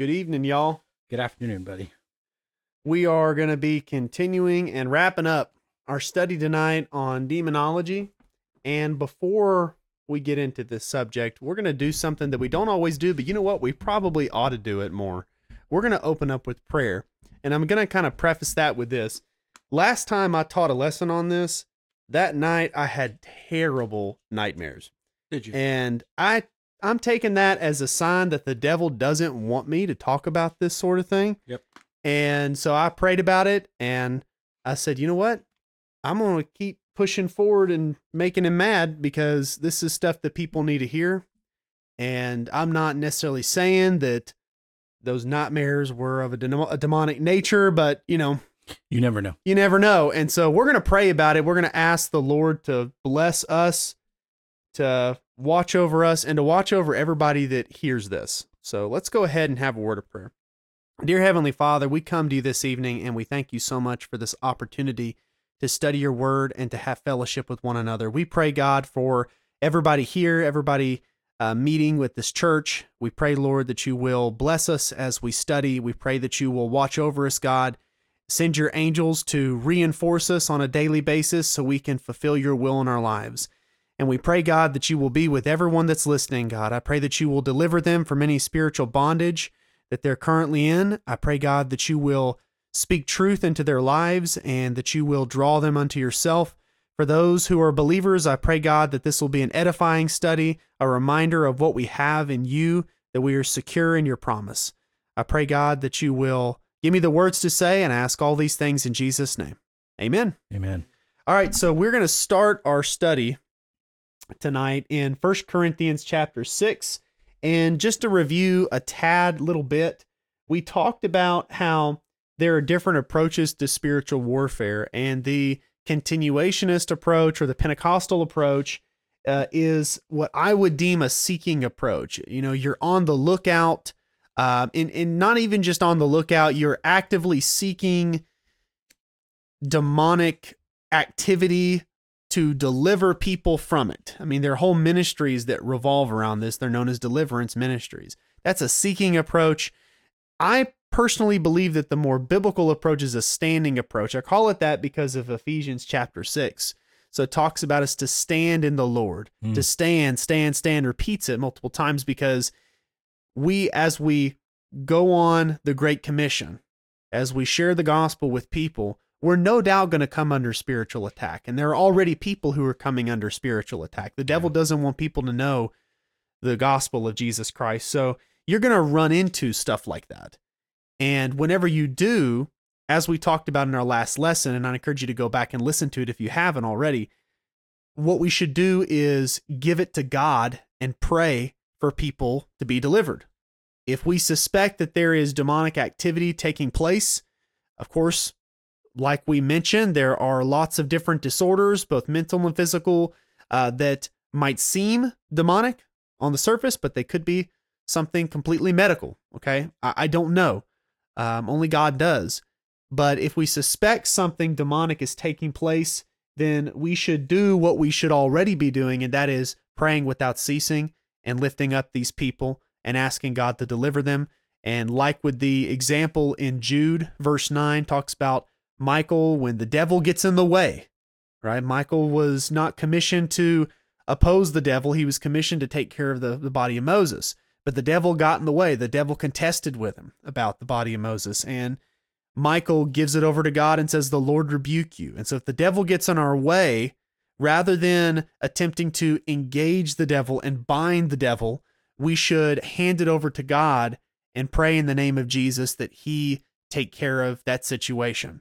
Good evening, y'all. Good afternoon, buddy. We are going to be continuing and wrapping up our study tonight on demonology. And before we get into this subject, we're going to do something that we don't always do, but you know what? We probably ought to do it more. We're going to open up with prayer. And I'm going to kind of preface that with this. Last time I taught a lesson on this, that night I had terrible nightmares. Did you? And I I'm taking that as a sign that the devil doesn't want me to talk about this sort of thing. Yep. And so I prayed about it and I said, "You know what? I'm going to keep pushing forward and making him mad because this is stuff that people need to hear." And I'm not necessarily saying that those nightmares were of a, dem- a demonic nature, but you know, you never know. you never know. And so we're going to pray about it. We're going to ask the Lord to bless us, to watch over us, and to watch over everybody that hears this. So let's go ahead and have a word of prayer. Dear Heavenly Father, we come to you this evening and we thank you so much for this opportunity to study your word and to have fellowship with one another. We pray, God, for everybody here, everybody uh, meeting with this church. We pray, Lord, that you will bless us as we study. We pray that you will watch over us, God. Send your angels to reinforce us on a daily basis so we can fulfill your will in our lives. And we pray, God, that you will be with everyone that's listening, God. I pray that you will deliver them from any spiritual bondage that they're currently in. I pray, God, that you will speak truth into their lives and that you will draw them unto yourself. For those who are believers, I pray, God, that this will be an edifying study, a reminder of what we have in you, that we are secure in your promise. I pray, God, that you will give me the words to say and ask all these things in Jesus' name. Amen. Amen. All right, so we're going to start our study tonight in First Corinthians chapter 6. And just to review a tad little bit, we talked about how there are different approaches to spiritual warfare, and the continuationist approach or the Pentecostal approach uh, is what I would deem a seeking approach. You know, you're on the lookout, uh, and, and not even just on the lookout, you're actively seeking demonic activity to deliver people from it. I mean, there are whole ministries that revolve around this. They're known as deliverance ministries. That's a seeking approach. I personally believe that the more biblical approach is a standing approach. I call it that because of Ephesians chapter 6. So it talks about us to stand in the Lord, Mm. to stand, stand, stand, repeats it multiple times because we, as we go on the Great Commission, as we share the gospel with people, we're no doubt going to come under spiritual attack. And there are already people who are coming under spiritual attack. The devil Yeah. doesn't want people to know the gospel of Jesus Christ. So you're going to run into stuff like that. And whenever you do, as we talked about in our last lesson, and I encourage you to go back and listen to it if you haven't already, what we should do is give it to God and pray for people to be delivered. If we suspect that there is demonic activity taking place, of course, like we mentioned, there are lots of different disorders, both mental and physical, uh, that might seem demonic on the surface, but they could be something completely medical. Okay. I, I don't know. Um, only God does. But if we suspect something demonic is taking place, then we should do what we should already be doing, and that is praying without ceasing and lifting up these people and asking God to deliver them. And like with the example in Jude, verse 9 talks about Michael when the devil gets in the way, right? Michael was not commissioned to oppose the devil, he was commissioned to take care of the, the body of Moses. But the devil got in the way. The devil contested with him about the body of Moses. And Michael gives it over to God and says, The Lord rebuke you. And so if the devil gets in our way, rather than attempting to engage the devil and bind the devil, we should hand it over to God and pray in the name of Jesus that he take care of that situation.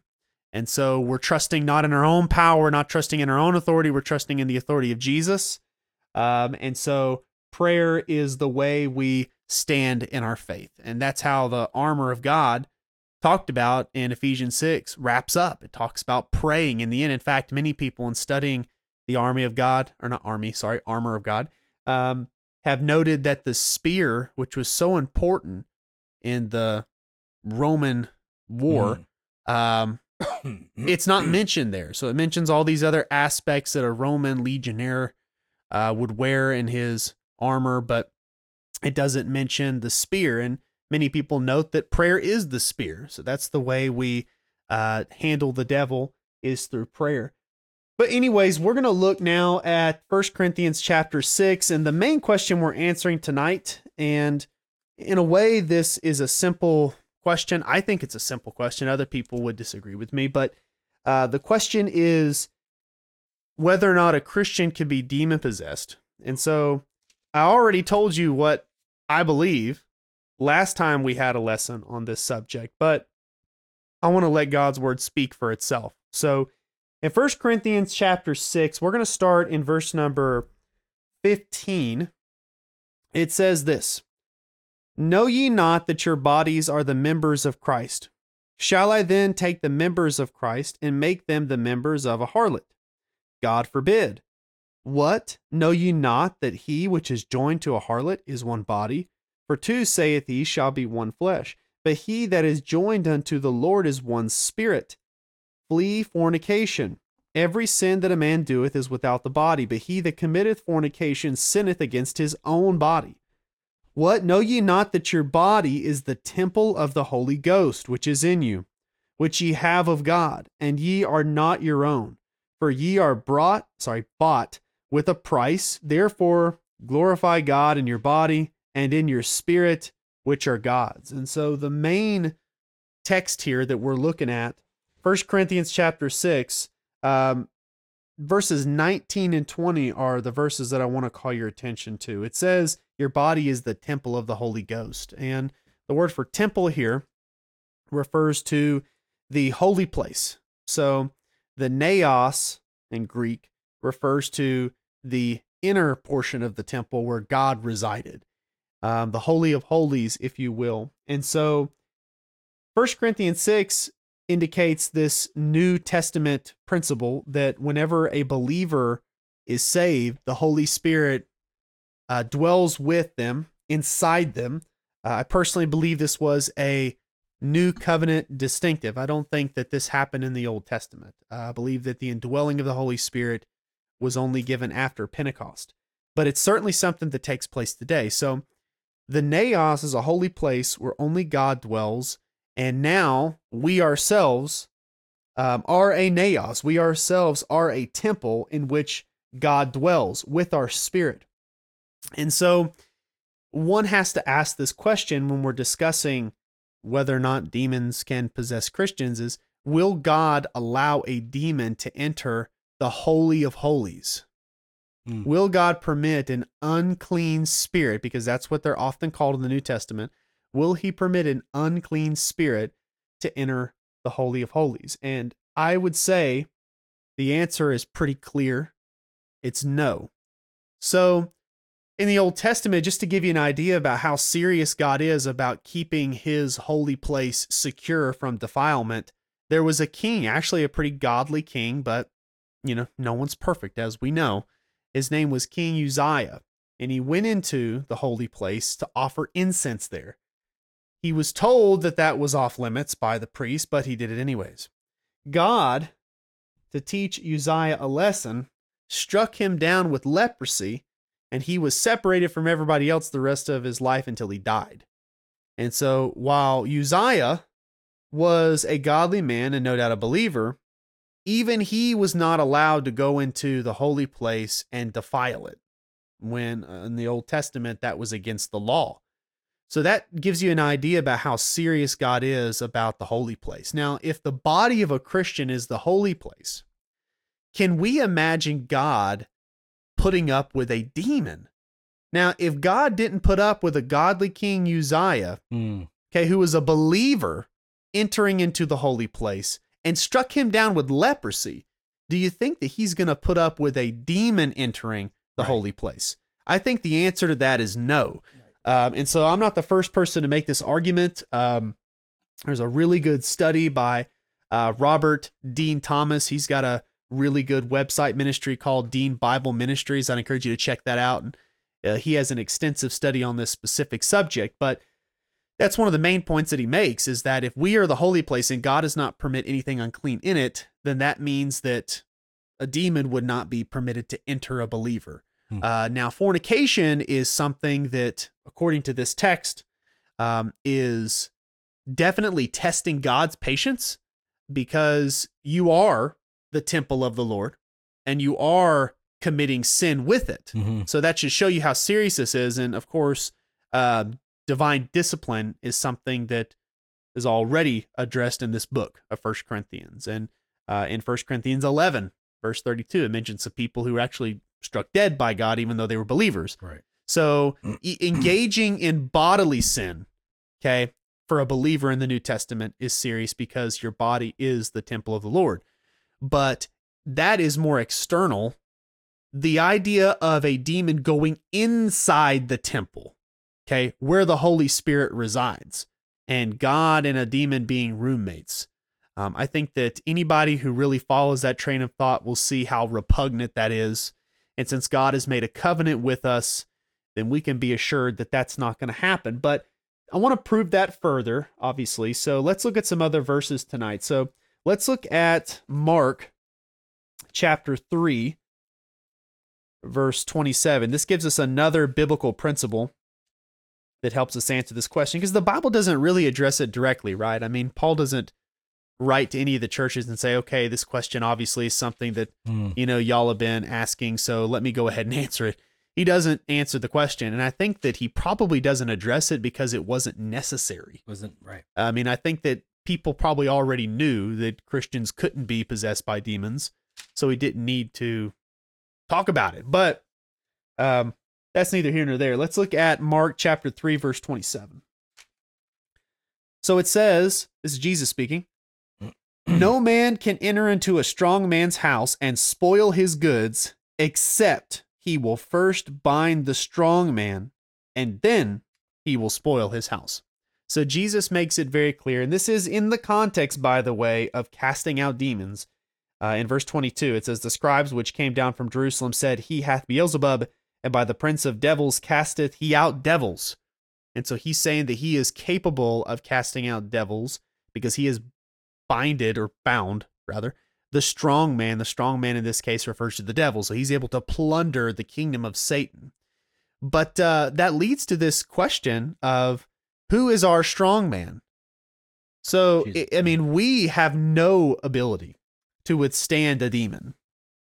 And so we're trusting not in our own power, not trusting in our own authority, we're trusting in the authority of Jesus. Um, and so prayer is the way we stand in our faith. And that's how the armor of God talked about in Ephesians 6 wraps up. It talks about praying in the end. In fact, many people in studying the army of God, or not army, sorry, armor of God, um, have noted that the spear, which was so important in the Roman war, um, it's not mentioned there. So it mentions all these other aspects that a Roman legionnaire uh, would wear in his armor, but it doesn't mention the spear. And many people note that prayer is the spear. So that's the way we uh, handle the devil is through prayer. But anyways, we're going to look now at First Corinthians chapter 6 and the main question we're answering tonight and in a way this is a simple question. I think it's a simple question. Other people would disagree with me, but uh, the question is whether or not a Christian can be demon possessed. And so I already told you what I believe last time we had a lesson on this subject, but I want to let God's word speak for itself. So in 1 Corinthians chapter 6, we're going to start in verse number 15. It says this Know ye not that your bodies are the members of Christ? Shall I then take the members of Christ and make them the members of a harlot? God forbid. What? Know ye not that he which is joined to a harlot is one body? For two, saith he, shall be one flesh. But he that is joined unto the Lord is one spirit. Flee fornication. Every sin that a man doeth is without the body, but he that committeth fornication sinneth against his own body. What? Know ye not that your body is the temple of the Holy Ghost, which is in you, which ye have of God, and ye are not your own? For ye are brought, sorry, bought with a price. Therefore, glorify God in your body and in your spirit, which are God's. And so the main text here that we're looking at, 1 Corinthians chapter 6, um, verses 19 and 20 are the verses that I want to call your attention to. It says, Your body is the temple of the Holy Ghost. And the word for temple here refers to the holy place. So the naos in Greek refers to the inner portion of the temple where God resided, um, the Holy of Holies, if you will. And so 1 Corinthians 6 indicates this New Testament principle that whenever a believer is saved, the Holy Spirit uh, dwells with them, inside them. Uh, I personally believe this was a new covenant distinctive. I don't think that this happened in the Old Testament. Uh, I believe that the indwelling of the Holy Spirit was only given after Pentecost, but it's certainly something that takes place today. So the Naos is a holy place where only God dwells, and now we ourselves um, are a Naos. We ourselves are a temple in which God dwells with our spirit. And so one has to ask this question when we're discussing whether or not demons can possess Christians is will God allow a demon to enter the Holy of Holies? Mm. Will God permit an unclean spirit, because that's what they're often called in the New Testament, will he permit an unclean spirit to enter the Holy of Holies? And I would say the answer is pretty clear. It's no. So in the Old Testament, just to give you an idea about how serious God is about keeping his holy place secure from defilement, there was a king, actually a pretty godly king, but, you know, no one's perfect, as we know. His name was King Uzziah, and he went into the holy place to offer incense there. He was told that that was off limits by the priest, but he did it anyways. God, to teach Uzziah a lesson, struck him down with leprosy and he was separated from everybody else the rest of his life until he died. And so while Uzziah was a godly man and no doubt a believer, even he was not allowed to go into the holy place and defile it. When uh, in the Old Testament, that was against the law. So that gives you an idea about how serious God is about the holy place. Now, if the body of a Christian is the holy place, can we imagine God putting up with a demon. Now, if God didn't put up with a godly king Uzziah, mm. okay, who was a believer entering into the holy place and struck him down with leprosy, do you think that he's going to put up with a demon entering the right. holy place? I think the answer to that is no. Um, and so I'm not the first person to make this argument. Um, there's a really good study by uh, Robert Dean Thomas. He's got a really good website ministry called Dean Bible Ministries. I'd encourage you to check that out. And uh, he has an extensive study on this specific subject, but that's one of the main points that he makes is that if we are the holy place and God does not permit anything unclean in it, then that means that a demon would not be permitted to enter a believer. Hmm. Uh, now, fornication is something that, according to this text, um, is definitely testing God's patience because you are the temple of the Lord and you are committing sin with it. Mm-hmm. So that should show you how serious this is. And of course, uh, divine discipline is something that is already addressed in this book of First Corinthians. And uh, in First Corinthians 11, verse 32, it mentions some people who were actually struck dead by God, even though they were believers. Right. So e- engaging in bodily sin, okay, for a believer in the New Testament is serious because your body is the temple of the Lord. But that is more external. The idea of a demon going inside the temple, okay, where the Holy Spirit resides, and God and a demon being roommates. Um, I think that anybody who really follows that train of thought will see how repugnant that is. And since God has made a covenant with us, then we can be assured that that's not going to happen. But I want to prove that further, obviously. So let's look at some other verses tonight. So let's look at Mark chapter 3, verse 27. This gives us another biblical principle that helps us answer this question because the Bible doesn't really address it directly, right? I mean, Paul doesn't write to any of the churches and say, okay, this question obviously is something that, Mm. you know, y'all have been asking, so let me go ahead and answer it. He doesn't answer the question. And I think that he probably doesn't address it because it wasn't necessary. Wasn't right. I mean, I think that people probably already knew that Christians couldn't be possessed by demons, so he didn't need to talk about it. But um, that's neither here nor there. Let's look at Mark chapter 3, verse 27. So it says, this is Jesus speaking. No man can enter into a strong man's house and spoil his goods except he will first bind the strong man and then he will spoil his house. So Jesus makes it very clear, and this is in the context, by the way, of casting out demons. Uh, in verse 22, it says, The scribes which came down from Jerusalem said, He hath Beelzebub, and by the prince of devils casteth he out devils. And so he's saying that he is capable of casting out devils because he is binded or bound, rather, the strong man. The strong man in this case refers to the devil. So he's able to plunder the kingdom of Satan. But uh, that leads to this question of who is our strong man? So, I, Jesus. I mean, we have no ability to withstand a demon.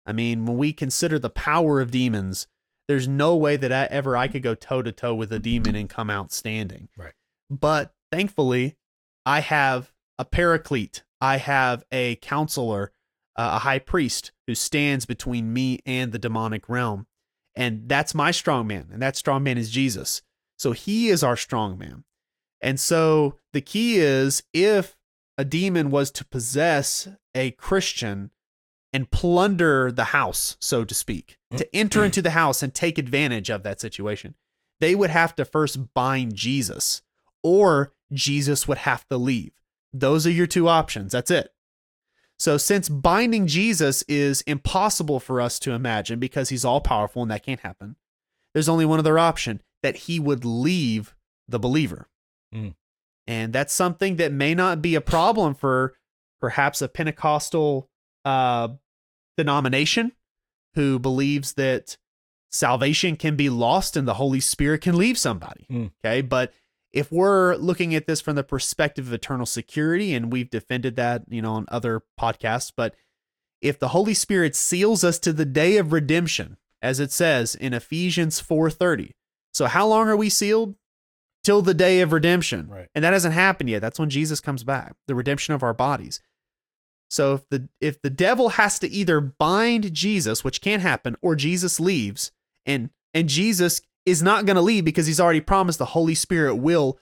I mean, when we consider the power of demons, there's no way that I, ever I could go toe to toe with a demon and come out standing. Right. But thankfully, I have a paraclete. I have a counselor, uh, a high priest who stands between me and the demonic realm. And that's my strong man. And that strong man is Jesus. So he is our strong man. And so the key is if a demon was to possess a Christian and plunder the house, so to speak, to mm. enter into the house and take advantage of that situation, they would have to first bind Jesus or Jesus would have to leave. Those are your two options. That's it. So, since binding Jesus is impossible for us to imagine because he's all powerful and that can't happen, there's only one other option that he would leave the believer. Mm. And that's something that may not be a problem for perhaps a Pentecostal uh, denomination who believes that salvation can be lost and the Holy Spirit can leave somebody. Mm. Okay. But if we're looking at this from the perspective of eternal security, and we've defended that, you know, on other podcasts, but if the Holy Spirit seals us to the day of redemption, as it says in Ephesians 4:30. So how long are we sealed? Till the day of redemption. Right. And that hasn't happened yet. That's when Jesus comes back, the redemption of our bodies. So if the if the devil has to either bind Jesus, which can't happen, or Jesus leaves, and and Jesus is not going to leave because he's already promised the Holy Spirit will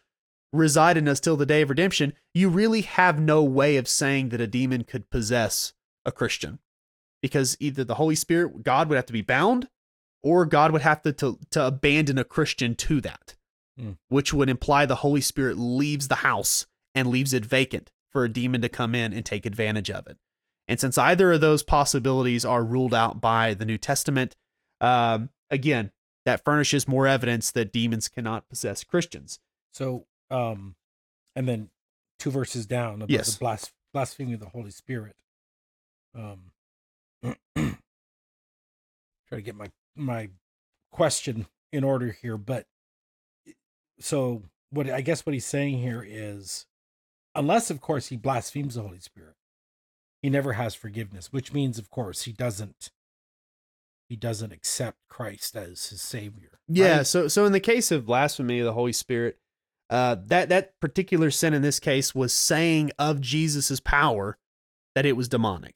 reside in us till the day of redemption, you really have no way of saying that a demon could possess a Christian. Because either the Holy Spirit, God would have to be bound, or God would have to, to, to abandon a Christian to that, Hmm. which would imply the Holy Spirit leaves the house and leaves it vacant for a demon to come in and take advantage of it. And since either of those possibilities are ruled out by the New Testament, um, again, that furnishes more evidence that demons cannot possess Christians. So, um, and then two verses down about Yes. the blas- blasphemy of the Holy Spirit. Um, try to get my my question in order here, but so what I guess what he's saying here is, unless of course he blasphemes the Holy Spirit, he never has forgiveness. Which means, of course, he doesn't. He doesn't accept Christ as his savior. Yeah. right? So so in the case of blasphemy of the Holy Spirit, uh, that that particular sin in this case was saying of Jesus's power that it was demonic.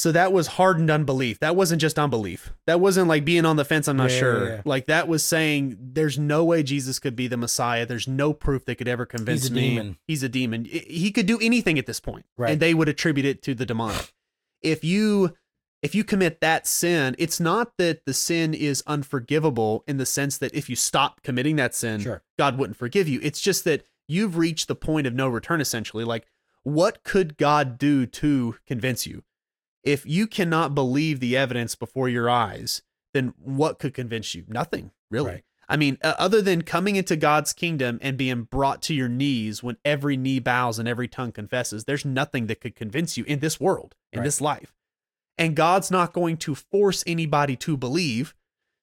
So that was hardened unbelief. That wasn't just unbelief. That wasn't like being on the fence. I'm not Yeah, yeah, sure. yeah. Like that was saying there's no way Jesus could be the Messiah. There's no proof that could ever convince He's a me. demon. He's a demon. He could do anything at this point, Right. and they would attribute it to the demonic. If you if you commit that sin, it's not that the sin is unforgivable in the sense that if you stop committing that sin, Sure. God wouldn't forgive you. It's just that you've reached the point of no return, essentially. Like, what could God do to convince you? If you cannot believe the evidence before your eyes, then what could convince you? Nothing, really. Right. I mean, uh, other than coming into God's kingdom and being brought to your knees when every knee bows and every tongue confesses, there's nothing that could convince you in this world, in Right. this life. And God's not going to force anybody to believe.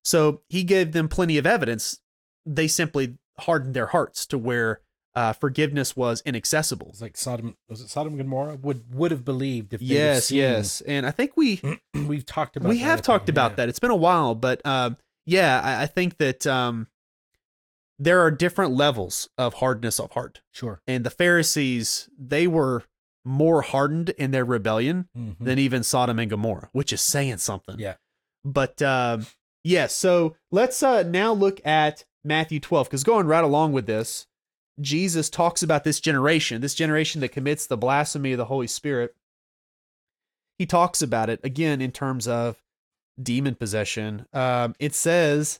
So he gave them plenty of evidence. They simply hardened their hearts to where uh, forgiveness was inaccessible. It's like Sodom. Was it Sodom and Gomorrah? Would would have believed if Yes, yes. And I think we We've talked about. we that, have talked think, about yeah. that. It's been a while, but um, yeah, I, I think that um, there are different levels of hardness of heart. Sure. And the Pharisees, they were more hardened in their rebellion Mhm. than even Sodom and Gomorrah, which is saying something. Yeah. But um, yeah, so let's uh, now look at Matthew 12, because going right along with this, Jesus talks about this generation, this generation that commits the blasphemy of the Holy Spirit. He talks about it again in terms of demon possession. Um, it says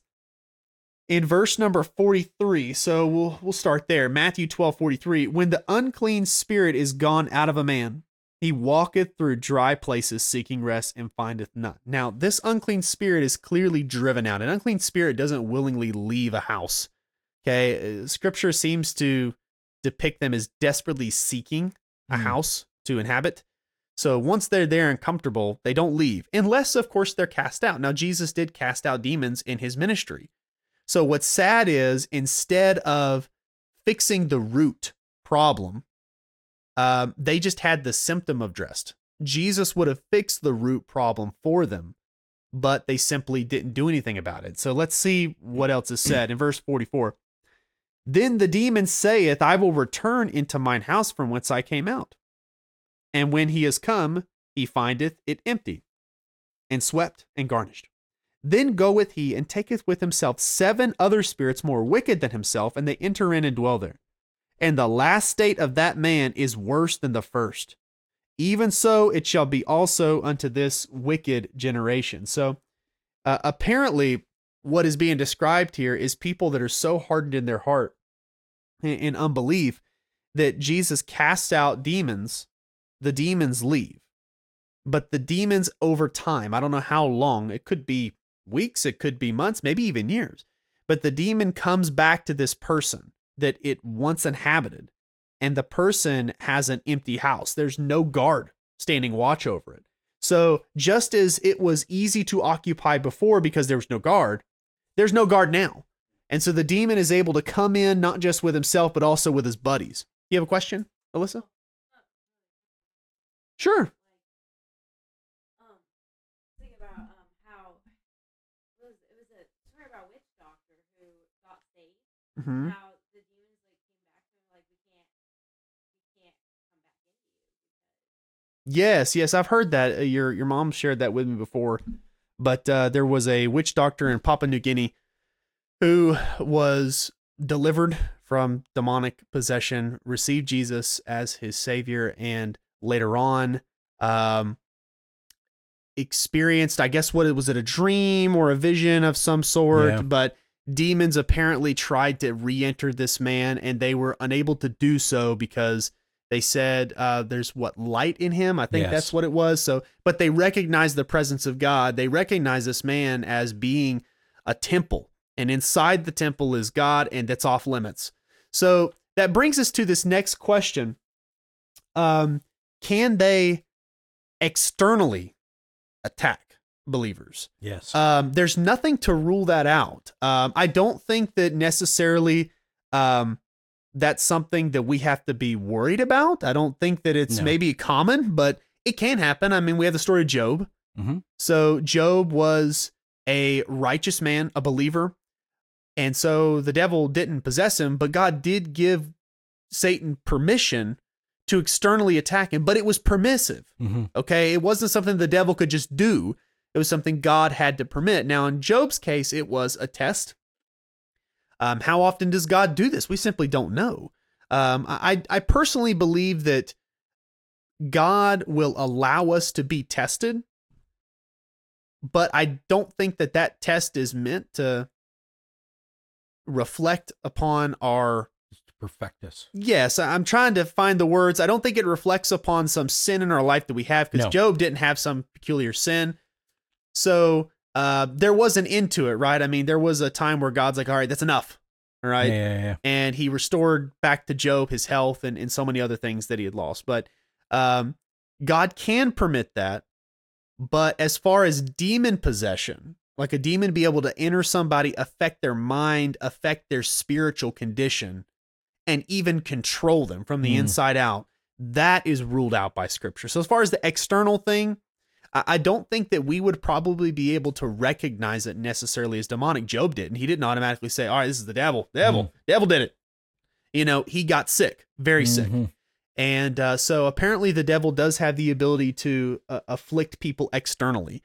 in verse number 43, so we'll we'll start there. Matthew 12, 43. When the unclean spirit is gone out of a man, he walketh through dry places seeking rest and findeth none. Now, this unclean spirit is clearly driven out. An unclean spirit doesn't willingly leave a house. Okay. Uh, Scripture seems to depict them as desperately seeking a Hmm. house to inhabit. So once they're there and comfortable, they don't leave, unless, of course, they're cast out. Now, Jesus did cast out demons in his ministry. So what's sad is instead of fixing the root problem, um, they just had the symptom addressed. Jesus would have fixed the root problem for them, but they simply didn't do anything about it. So let's see what else is said in verse 44. Then the demon saith, I will return into mine house from whence I came out. And when he is come, he findeth it empty, and swept and garnished. Then goeth he and taketh with himself seven other spirits more wicked than himself, and they enter in and dwell there. And the last state of that man is worse than the first. Even so, it shall be also unto this wicked generation. So, uh, apparently, what is being described here is people that are so hardened in their heart in, unbelief that Jesus casts out demons, the demons leave. But the demons over time, I don't know how long, it could be weeks, it could be months, maybe even years. But the demon comes back to this person that it once inhabited, and the person has an empty house. There's no guard standing watch over it. So just as it was easy to occupy before because there was no guard, there's no guard now. And so the demon is able to come in not just with himself, but also with his buddies. You have a question, Alyssa? Sure. um um how it was it was a story about witch doctor who got saved. Mm-hmm. How the demons like came back him like we can't we can't come back into you Yes, yes, I've heard that. Uh, Your your mom shared that with me before. But uh, there was a witch doctor in Papua New Guinea who was delivered from demonic possession, received Jesus as his savior, and later on um, experienced, I guess, what it was it a dream or a vision of some sort? Yeah. But demons apparently tried to re-enter this man, and they were unable to do so because they said uh, there's what light in him. I think Yes. that's what it was. So, but they recognized the presence of God. They recognized this man as being a temple, and inside the temple is God, and that's off limits. So that brings us to this next question: um, Can they externally attack believers? Yes. Um, there's nothing to rule that out. Um, I don't think that necessarily um, that's something that we have to be worried about. I don't think that it's No. maybe common, but it can happen. I mean, we have the story of Job. Mhm. So Job was a righteous man, a believer. And so the devil didn't possess him, but God did give Satan permission to externally attack him, but it was permissive. Mhm. Okay. It wasn't something the devil could just do, it was something God had to permit. Now, in Job's case, it was a test. Um, how often does God do this? We simply don't know. Um, I, I personally believe that God will allow us to be tested, but I don't think that that test is meant to reflect upon our perfect us. Yes, I'm trying to find the words. I don't think it reflects upon some sin in our life that we have because No. Job didn't have some peculiar sin. So uh, there was an end to it, right? I mean, there was a time where God's like, all right, that's enough. All right. Yeah, yeah, yeah. And he restored back to Job his health and, and so many other things that he had lost. But um, God can permit that. But as far as demon possession, like a demon be able to enter somebody, affect their mind, affect their spiritual condition, and even control them from the Mm. inside out, that is ruled out by scripture. So as far as the external thing, I don't think that we would probably be able to recognize it necessarily as demonic. Job didn't. He didn't automatically say, "All right, this is the devil. Devil. Devil did it." You know, he got sick, very sick. Mhm. And uh, so apparently the devil does have the ability to uh, afflict people externally.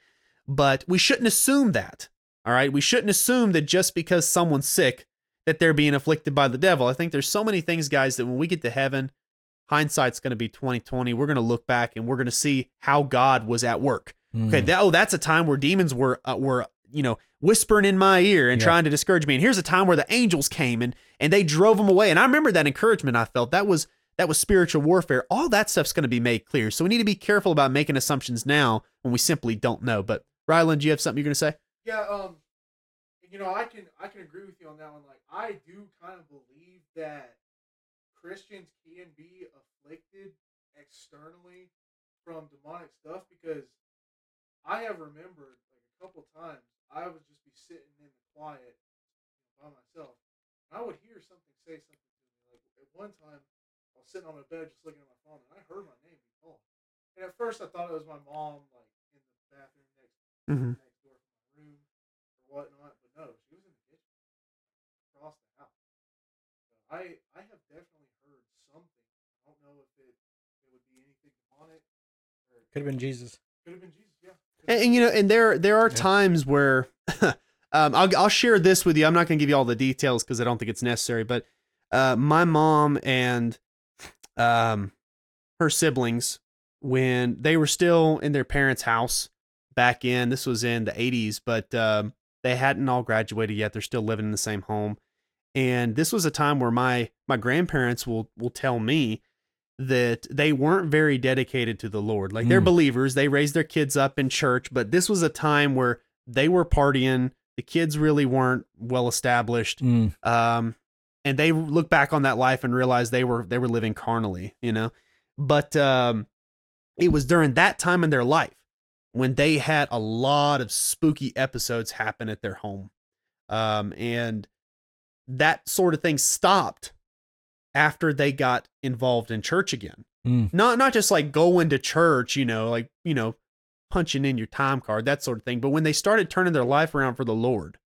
But we shouldn't assume that. All right? We shouldn't assume that just because someone's sick that they're being afflicted by the devil. I think there's so many things guys that when we get to heaven, hindsight's going to be 2020. We're going to look back and we're going to see how God was at work. Okay, Mm. that, oh, that's a time where demons were uh, were you know whispering in my ear and Yeah. trying to discourage me. And here's a time where the angels came and and they drove them away. And I remember that encouragement I felt. That was that was spiritual warfare. All that stuff's going to be made clear. So we need to be careful about making assumptions now when we simply don't know. But Ryland, do you have something you're to say? Yeah, um, you know, I can I can agree with you on that one. Like, I do kind of believe that Christians can be afflicted externally from demonic stuff because I have remembered like a couple times I would just be sitting in the quiet by myself, and I would hear something say something to me. Like at one time, I was sitting on my bed just looking at my phone, and I heard my name be called. And at first, I thought it was my mom, like in the bathroom Mm-hmm. next door from my room or whatnot. But no, she was in the kitchen across the house. So I I have definitely heard something. I don't know if it it would be anything demonic or it Could have been Jesus. could have been Jesus. Yeah. And, and, you know, and there there are Yeah. times where um, I'll I'll share this with you. I'm not going to give you all the details because I don't think it's necessary. But uh, my mom and um, her siblings, when they were still in their parents' house back in this was in the 80s, but um, they hadn't all graduated yet. They're still living in the same home, and this was a time where my my grandparents will will tell me that they weren't very dedicated to the Lord. Like they're Mm. believers, they raised their kids up in church, but this was a time where they were partying. The kids really weren't well established. Mm. Um, and they look back on that life and realize they were they were living carnally, you know. But um, it was during that time in their life when they had a lot of spooky episodes happen at their home, um, and that sort of thing stopped after they got involved in church again. Mm. Not not just like going to church, you know, like you know, punching in your time card, that sort of thing. But when they started turning their life around for the Lord,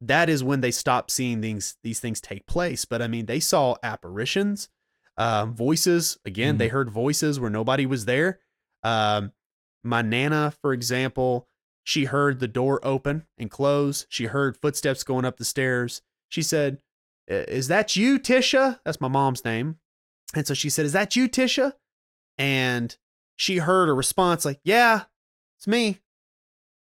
that is when they stopped seeing these these things take place. But I mean, they saw apparitions, um, voices. Again, they heard voices where nobody was there. Um, my nana, for example, she heard the door open and close. She heard footsteps going up the stairs. She said, "Is that you, Tisha?" That's my mom's name. And so she said, "Is that you, Tisha?" And she heard a response like, "Yeah, it's me."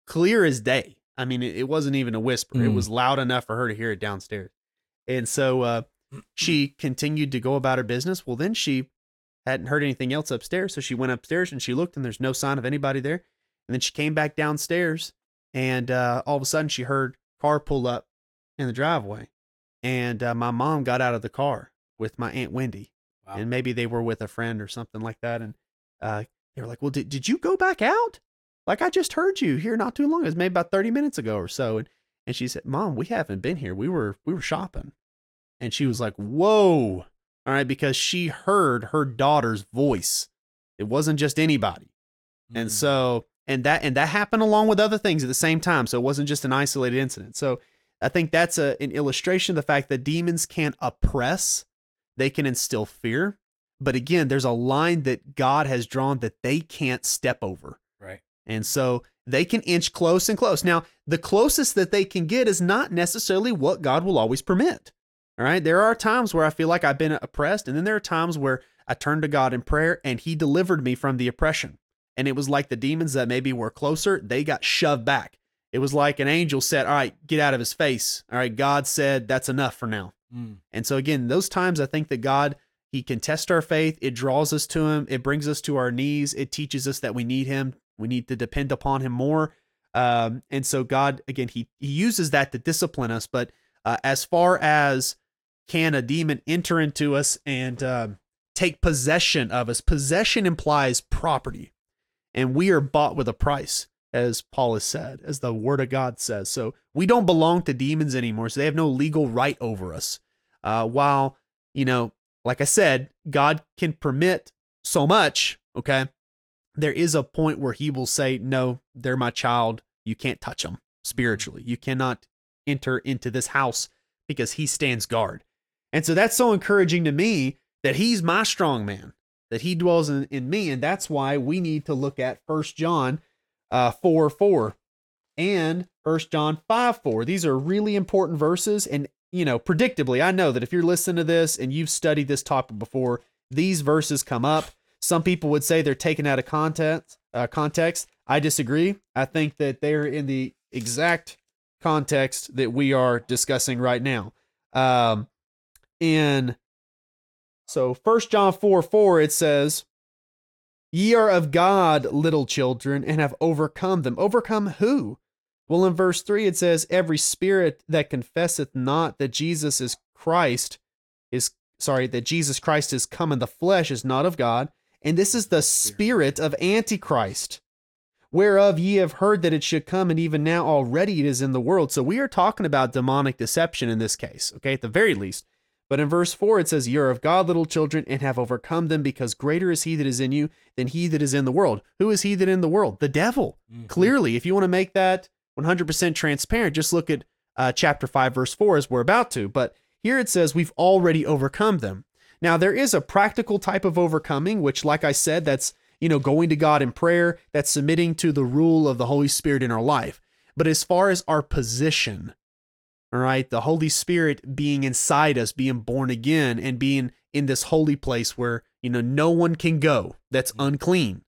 Clear as day. I mean, it, it wasn't even a whisper. It Mm. was loud enough for her to hear it downstairs. And so uh, she continued to go about her business. Well, then she hadn't heard anything else upstairs, so she went upstairs and she looked, and there's no sign of anybody there. And then she came back downstairs, and uh, all of a sudden she heard car pull up in the driveway, and uh, my mom got out of the car with my aunt Wendy, Wow. and maybe they were with a friend or something like that, and uh, they were like, "Well, did did you go back out? Like I just heard you here not too long. It was maybe about thirty minutes ago or so." And and she said, "Mom, we haven't been here. We were we were shopping." And she was like, "Whoa." All right, because she heard her daughter's voice. It wasn't just anybody. And Mm. so and that and that happened along with other things at the same time. So it wasn't just an isolated incident. So I think that's a, an illustration of the fact that demons can't oppress, they can instill fear. But again, there's a line that God has drawn that they can't step over. right. And so they can inch close and close. Now, the closest that they can get is not necessarily what God will always permit. All right. There are times where I feel like I've been oppressed, and then there are times where I turned to God in prayer and He delivered me from the oppression. And it was like the demons that maybe were closer, they got shoved back. It was like an angel said, All right, get out of his face. All right. God said, That's enough for now. Mm. And so again, those times I think that God he can test our faith, it draws us to him, it brings us to our knees, it teaches us that we need him, we need to depend upon him more. Um, and so God again he he uses that to discipline us, but uh, as far as can a demon enter into us and um take possession of us, possession implies property. And we are bought with a price, as Paul has said, as the word of God says. So we don't belong to demons anymore. So they have no legal right over us. Uh, while, you know, like I said, God can permit so much, okay? There is a point where he will say, No, they're my child. You can't touch them spiritually. You cannot enter into this house because he stands guard. And so that's so encouraging to me that he's my strong man, that he dwells in, in me. And that's why we need to look at First John uh, 4 4 and First John 5 4. These are really important verses. And, you know, predictably, I know that if you're listening to this and you've studied this topic before, these verses come up. Some people would say they're taken out of context. Uh, context. I disagree. I think that they're in the exact context that we are discussing right now. Um, in so First John 4 4, it says, Ye are of God, little children, and have overcome them. Overcome who? Well, in verse 3, it says, Every spirit that confesseth not that Jesus is Christ is sorry, that Jesus Christ is come in the flesh is not of God. And this is the spirit of Antichrist, whereof ye have heard that it should come, and even now already it is in the world. So we are talking about demonic deception in this case, okay, at the very least. But in verse 4, it says, You're of God, little children, and have overcome them, because greater is he that is in you than he that is in the world. Who is he that in the world? The devil. Mhm. Clearly, if you want to make that 100% transparent, just look at uh, chapter 5, verse 4, as we're about to. But here it says, We've already overcome them. Now, there is a practical type of overcoming, which, like I said, that's, you know, going to God in prayer, that's submitting to the rule of the Holy Spirit in our life. But as far as our position, all right, the Holy Spirit being inside us, being born again, and being in this holy place where, you know, no one can go that's unclean.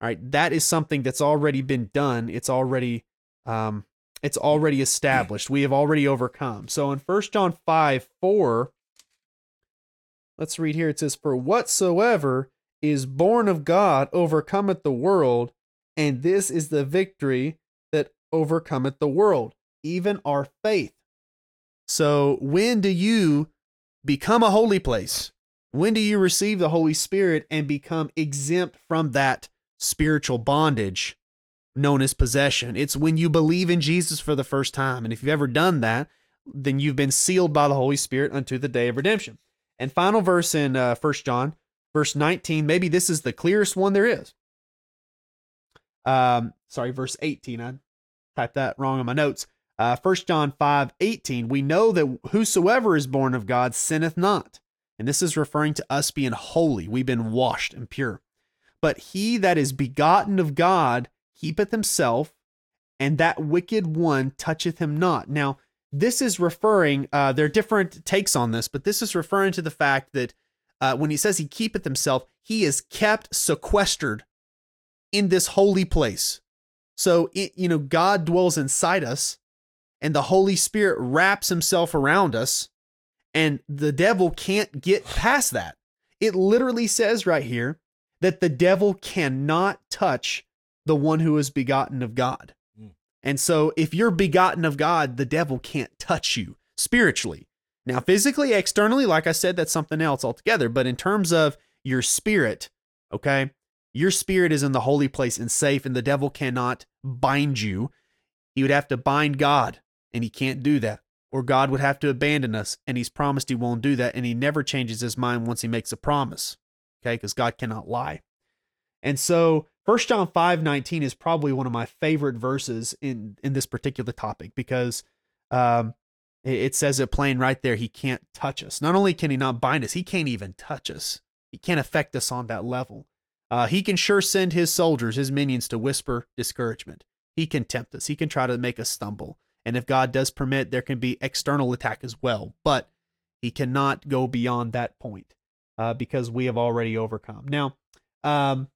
All right, that is something that's already been done. It's already um it's already established. We have already overcome. So in 1 John 5, 4, let's read here. It says, For whatsoever is born of God overcometh the world, and this is the victory that overcometh the world, even our faith. So when do you become a holy place? When do you receive the Holy Spirit and become exempt from that spiritual bondage known as possession? It's when you believe in Jesus for the first time. And if you've ever done that, then you've been sealed by the Holy Spirit unto the day of redemption. And final verse in uh, 1 John, verse 19, maybe this is the clearest one there is. Um, sorry, verse 18. I typed that wrong on my notes. Uh, 1 John 5 18, we know that whosoever is born of God sinneth not. And this is referring to us being holy. We've been washed and pure. But he that is begotten of God keepeth himself, and that wicked one toucheth him not. Now, this is referring, uh, there are different takes on this, but this is referring to the fact that uh, when he says he keepeth himself, he is kept sequestered in this holy place. So, it, you know, God dwells inside us, and the Holy Spirit wraps himself around us, and the devil can't get past that. It literally says right here that the devil cannot touch the one who is begotten of God. Mm. And so, if you're begotten of God, the devil can't touch you spiritually. Now, physically, externally, like I said, that's something else altogether. But in terms of your spirit, okay, your spirit is in the holy place and safe, and the devil cannot bind you. He would have to bind God, and he can't do that. or God would have to abandon us, and He's promised He won't do that, and He never changes His mind once He makes a promise. Okay, because God cannot lie. And so 1 John 5 19 is probably one of my favorite verses in, in this particular topic because um, it, it says it plain right there. He can't touch us. Not only can he not bind us, he can't even touch us. He can't affect us on that level. Uh, he can sure send his soldiers, his minions, to whisper discouragement. He can tempt us. He can try to make us stumble. And if God does permit, there can be external attack as well. But he cannot go beyond that point uh, because we have already overcome. Now, um,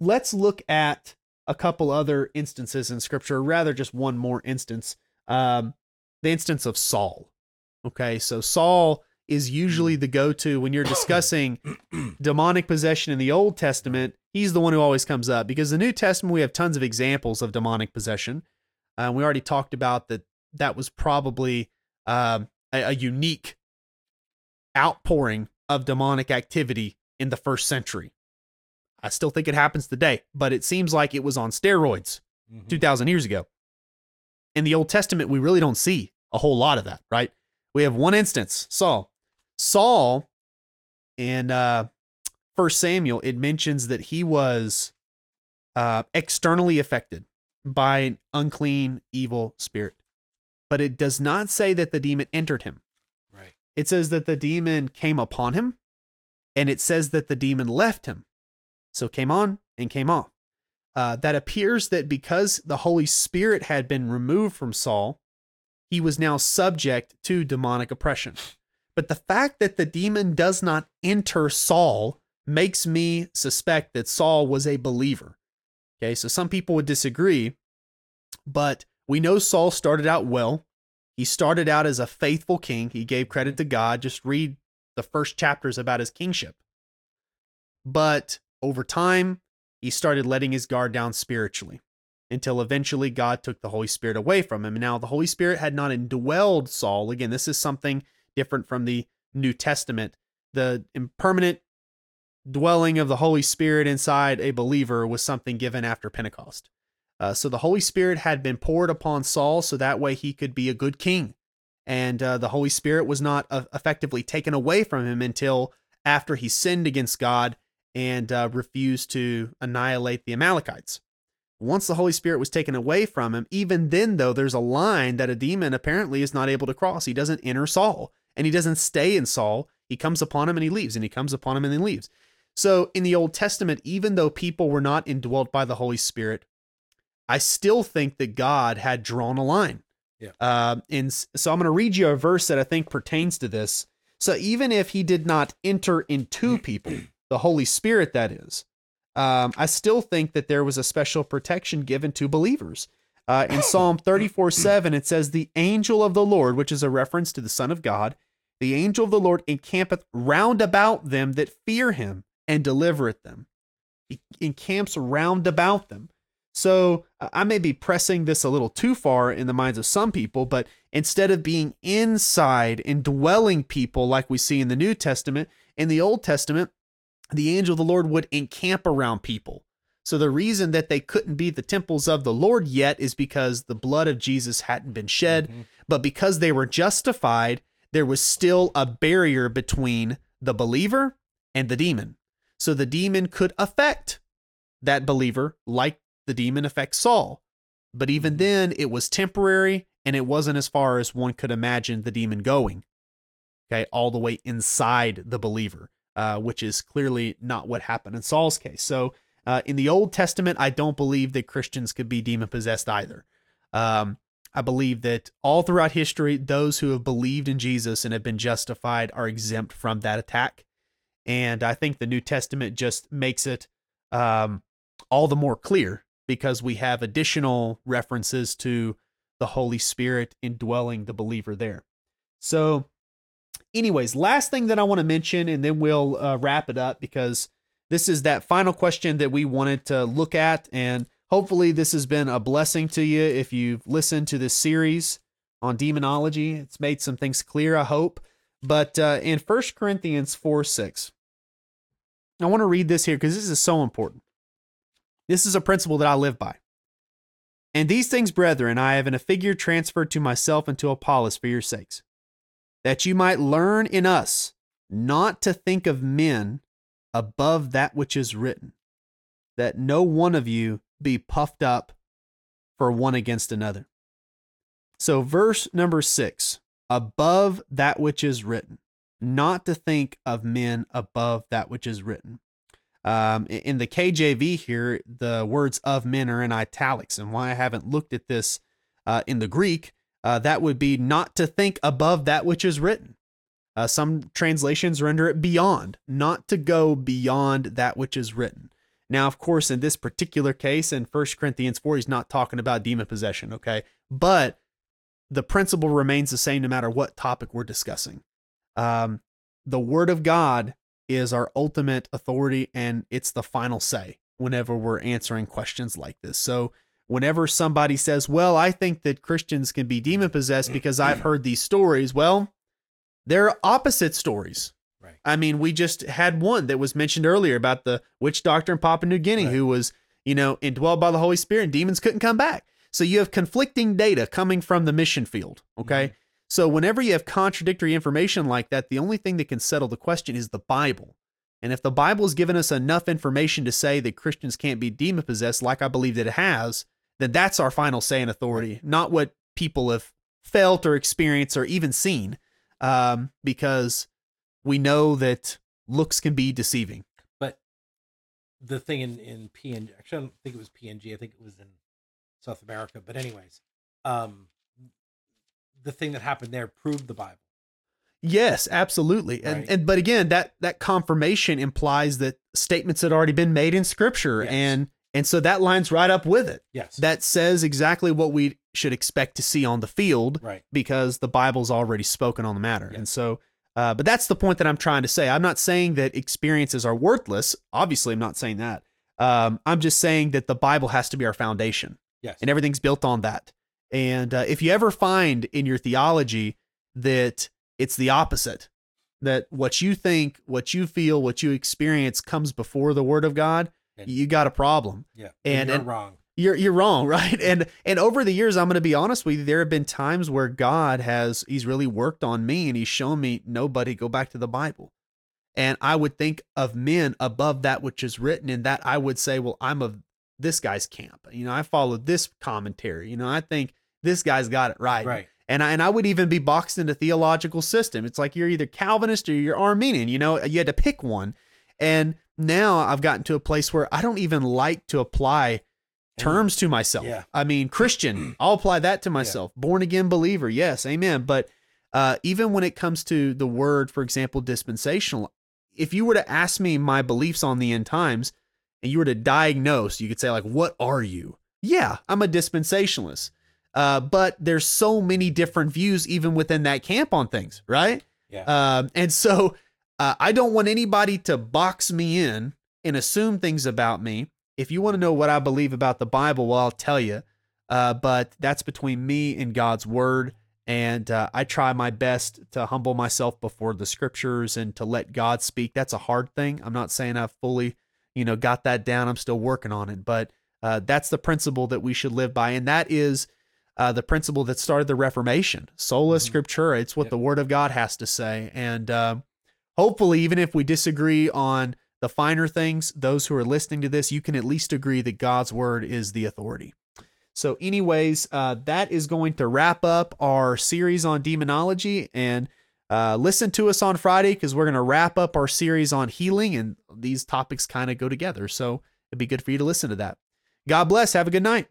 let's look at a couple other instances in Scripture, or rather, just one more instance. Um, the instance of Saul. Okay, so Saul is usually the go to when you're discussing demonic possession in the Old Testament. He's the one who always comes up because the New Testament, we have tons of examples of demonic possession. Uh, we already talked about that, that was probably um, a, a unique outpouring of demonic activity in the first century. I still think it happens today, but it seems like it was on steroids Mhm. 2,000 years ago. In the Old Testament, we really don't see a whole lot of that, right? We have one instance, Saul. Saul in uh, 1 Samuel, it mentions that he was uh, externally affected by an unclean, evil spirit. But it does not say that the demon entered him. Right. It says that the demon came upon him, and it says that the demon left him. So came on and came off. Uh, that appears that because the Holy Spirit had been removed from Saul, he was now subject to demonic oppression. But the fact that the demon does not enter Saul makes me suspect that Saul was a believer. Okay, so some people would disagree, but we know Saul started out well. He started out as a faithful king. He gave credit to God. Just read the first chapters about his kingship. But over time, he started letting his guard down spiritually until eventually God took the Holy Spirit away from him. And now the Holy Spirit had not indwelled Saul. Again, this is something different from the New Testament. The impermanent dwelling of the Holy Spirit inside a believer was something given after Pentecost. Uh, so the Holy Spirit had been poured upon Saul so that way he could be a good king. And uh, the Holy Spirit was not uh, effectively taken away from him until after he sinned against God and uh, refused to annihilate the Amalekites. Once the Holy Spirit was taken away from him, even then, though, there's a line that a demon apparently is not able to cross. He doesn't enter Saul and he doesn't stay in Saul. He comes upon him and he leaves, and he comes upon him and then leaves. So in the Old Testament, even though people were not indwelt by the Holy Spirit, I still think that God had drawn a line. Yeah. Um, and so I'm going to read you a verse that I think pertains to this. So even if he did not enter into people, the Holy Spirit, that is, um, I still think that there was a special protection given to believers. Uh, in Psalm 34 7, it says, The angel of the Lord, which is a reference to the Son of God, the angel of the Lord encampeth round about them that fear him and deliver delivereth them. He encamps round about them. So uh, I may be pressing this a little too far in the minds of some people, but instead of being inside indwelling people like we see in the New Testament, in the Old Testament, the angel of the Lord would encamp around people. So the reason that they couldn't be the temples of the Lord yet is because the blood of Jesus hadn't been shed, Mhm. but because they were justified, there was still a barrier between the believer and the demon. So the demon could affect that believer like the demon affects Saul. But even then, it was temporary and it wasn't as far as one could imagine the demon going. Okay, all the way inside the believer, uh, which is clearly not what happened in Saul's case. So uh, in the Old Testament, I don't believe that Christians could be demon possessed either. Um, I believe that all throughout history, those who have believed in Jesus and have been justified are exempt from that attack. And I think the New Testament just makes it um, all the more clear because we have additional references to the Holy Spirit indwelling the believer there. So, anyways, last thing that I want to mention, and then we'll uh, wrap it up because this is that final question that we wanted to look at. And hopefully, this has been a blessing to you if you've listened to this series on demonology. It's made some things clear, I hope. But uh, in 1 Corinthians 4 6, I want to read this here because this is so important. This is a principle that I live by. And these things, brethren, I have in a figure transferred to myself and to Apollos for your sakes, that you might learn in us not to think of men above that which is written, that no one of you be puffed up for one against another. So, verse number six above that which is written, not to think of men above that which is written. Um, in the KJV here, the words of men are in italics. And why I haven't looked at this uh, in the Greek, uh, that would be not to think above that which is written. Uh, some translations render it beyond, not to go beyond that which is written. Now, of course, in this particular case, in 1 Corinthians 4, he's not talking about demon possession, okay? But the principle remains the same no matter what topic we're discussing. Um, the Word of God is our ultimate authority and it's the final say whenever we're answering questions like this. So, whenever somebody says, Well, I think that Christians can be demon possessed because I've heard these stories, well, they're opposite stories. Right. I mean, we just had one that was mentioned earlier about the witch doctor in Papua New Guinea Right. who was, you know, indwelled by the Holy Spirit and demons couldn't come back. So you have conflicting data coming from the mission field. Okay. So whenever you have contradictory information like that, the only thing that can settle the question is the Bible. And if the Bible has given us enough information to say that Christians can't be demon possessed, like I believe that it has, then that's our final say in authority, not what people have felt or experienced or even seen, um, because we know that looks can be deceiving. But the thing in in PNG, actually, I don't think it was PNG. I think it was in South America. But anyways, um, the thing that happened there proved the Bible. Yes, absolutely. And Right. and but again, that that confirmation implies that statements had already been made in scripture Yes. and and so that lines right up with it. Yes. That says exactly what we should expect to see on the field right. because the Bible's already spoken on the matter. Yeah. And so uh, but that's the point that I'm trying to say. I'm not saying that experiences are worthless. Obviously, I'm not saying that. Um, I'm just saying that the Bible has to be our foundation Yes. and everything's built on that. And uh, if you ever find in your theology that it's the opposite, that what you think, what you feel, what you experience comes before the Word of God, And- you got a problem. yeah. and- you're and- wrong. You're you're wrong, right? And and over the years, I'm going to be honest with you. There have been times where God has He's really worked on me, and He's shown me nobody. Go back to the Bible, and I would think of men above that which is written, and that I would say, well, I'm of this guy's camp. You know, I followed this commentary. You know, I think this guy's got it right. Right. And I, and I would even be boxed into theological system. It's like you're either Calvinist or you're Arminian. You know, you had to pick one. And now I've gotten to a place where I don't even like to apply terms to myself. Yeah. I mean, Christian, I'll apply that to myself. Born again believer, yes, amen. But uh, even when it comes to the word, for example, dispensational, if you were to ask me my beliefs on the end times and you were to diagnose, you could say, like, what are you? Yeah, I'm a dispensationalist. Uh, but there's so many different views even within that camp on things, right? Yeah. Um, and so uh, I don't want anybody to box me in and assume things about me. If you want to know what I believe about the Bible, well, I'll tell you. Uh, but that's between me and God's word. And uh, I try my best to humble myself before the scriptures and to let God speak. That's a hard thing. I'm not saying I've fully, you know, got that down. I'm still working on it. But uh, that's the principle that we should live by. And that is uh, the principle that started the Reformation. Sola Mhm. Scriptura. It's what Yep. the Word of God has to say. And uh, hopefully, even if we disagree on the finer things, those who are listening to this, you can at least agree that God's Word is the authority. So, anyways, uh, that is going to wrap up our series on demonology. And uh, listen to us on Friday because we're going to wrap up our series on healing, and these topics kind of go together. So, it'd be good for you to listen to that. God bless. Have a good night.